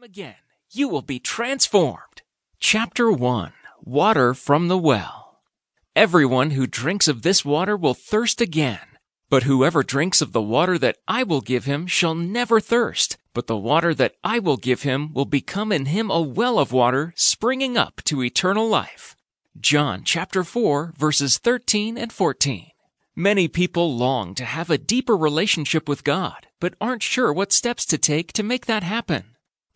time again, you will be transformed. Chapter 1 Water from the Well. Everyone who drinks of this water will thirst again. But whoever drinks of the water that I will give him shall never thirst, but the water that I will give him will become in him a well of water springing up to eternal life. John chapter 4 verses 13 and 14. Many people long to have a deeper relationship with God, but aren't sure what steps to take to make that happen.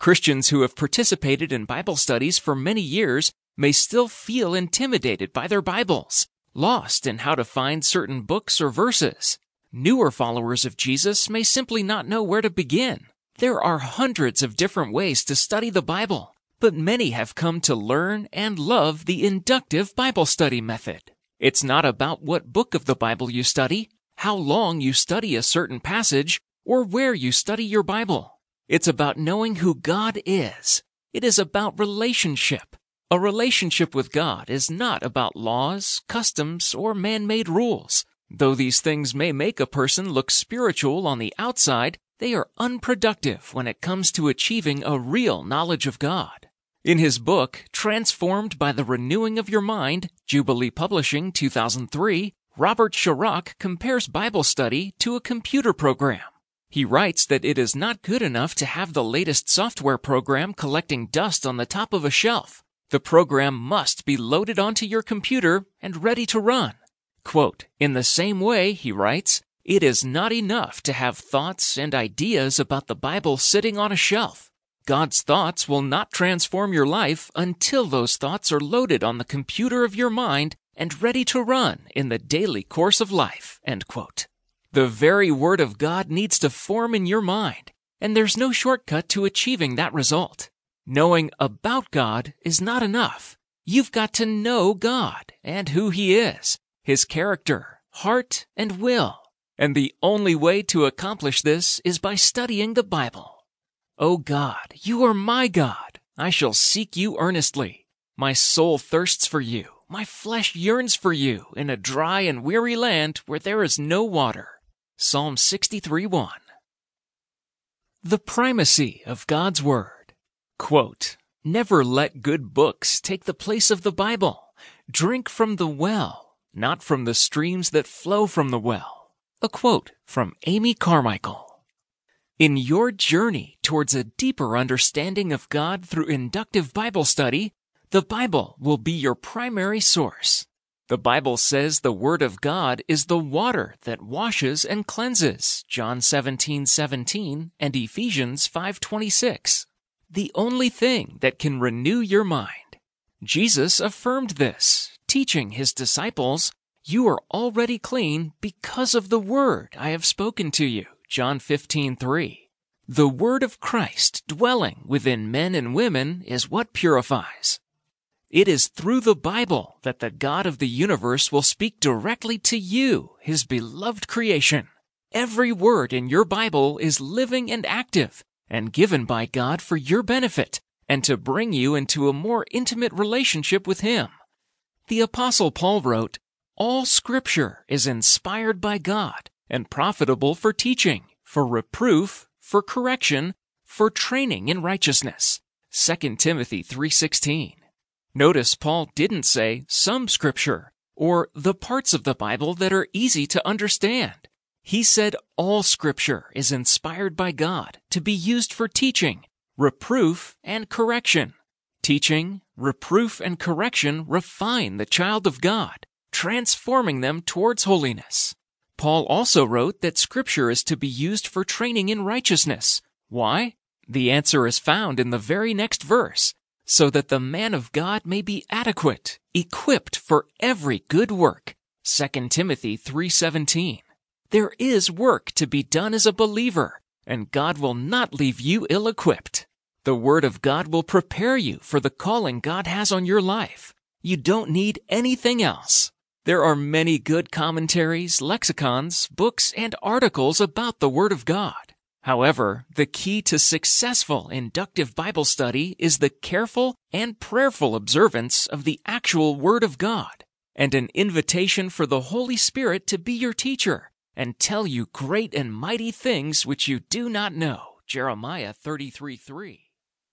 Christians who have participated in Bible studies for many years may still feel intimidated by their Bibles, lost in how to find certain books or verses. Newer followers of Jesus may simply not know where to begin. There are hundreds of different ways to study the Bible, but many have come to learn and love the inductive Bible study method. It's not about what book of the Bible you study, how long you study a certain passage, or where you study your Bible. It's about knowing who God is. It is about relationship. A relationship with God is not about laws, customs, or man-made rules. Though these things may make a person look spiritual on the outside, they are unproductive when it comes to achieving a real knowledge of God. In his book, Transformed by the Renewing of Your Mind, Jubilee Publishing 2003, Robert Sharrock compares Bible study to a computer program. He writes that it is not good enough to have the latest software program collecting dust on the top of a shelf. The program must be loaded onto your computer and ready to run. Quote, in the same way, he writes, it is not enough to have thoughts and ideas about the Bible sitting on a shelf. God's thoughts will not transform your life until those thoughts are loaded on the computer of your mind and ready to run in the daily course of life. The very Word of God needs to form in your mind, and there's no shortcut to achieving that result. Knowing about God is not enough. You've got to know God and who He is, His character, heart, and will. And the only way to accomplish this is by studying the Bible. O God, you are my God. I shall seek you earnestly. My soul thirsts for you. My flesh yearns for you in a dry and weary land where there is no water. Psalm 63 1. The primacy of God's Word. Quote, Never let good books take the place of the Bible. Drink from the well, not from the streams that flow from the well. A quote from Amy Carmichael. In your journey towards a deeper understanding of God through inductive Bible study, the Bible will be your primary source. The Bible says the Word of God is the water that washes and cleanses, John 17, 17 and Ephesians 5.26. The only thing that can renew your mind. Jesus affirmed this, teaching his disciples, You are already clean because of the Word I have spoken to you. John 15:3. The word of Christ dwelling within men and women is what purifies. It is through the Bible that the God of the universe will speak directly to you, his beloved creation. Every word in your Bible is living and active and given by God for your benefit and to bring you into a more intimate relationship with him. The apostle Paul wrote, All scripture is inspired by God and profitable for teaching, for reproof, for correction, for training in righteousness. 2 Timothy 3:16. Notice Paul didn't say some scripture or the parts of the Bible that are easy to understand. He said all scripture is inspired by God to be used for teaching, reproof, and correction. Teaching, reproof, and correction refine the child of God, transforming them towards holiness. Paul also wrote that Scripture is to be used for training in righteousness. Why? The answer is found in the very next verse. So that the man of God may be adequate, equipped for every good work. 2 Timothy 3:17. There is work to be done as a believer, and God will not leave you ill-equipped. The word of God will prepare you for the calling God has on your life. You don't need anything else. There are many good commentaries, lexicons, books, and articles about the Word of God. However, the key to successful inductive Bible study is the careful and prayerful observance of the actual Word of God and an invitation for the Holy Spirit to be your teacher and tell you great and mighty things which you do not know. Jeremiah 33 3.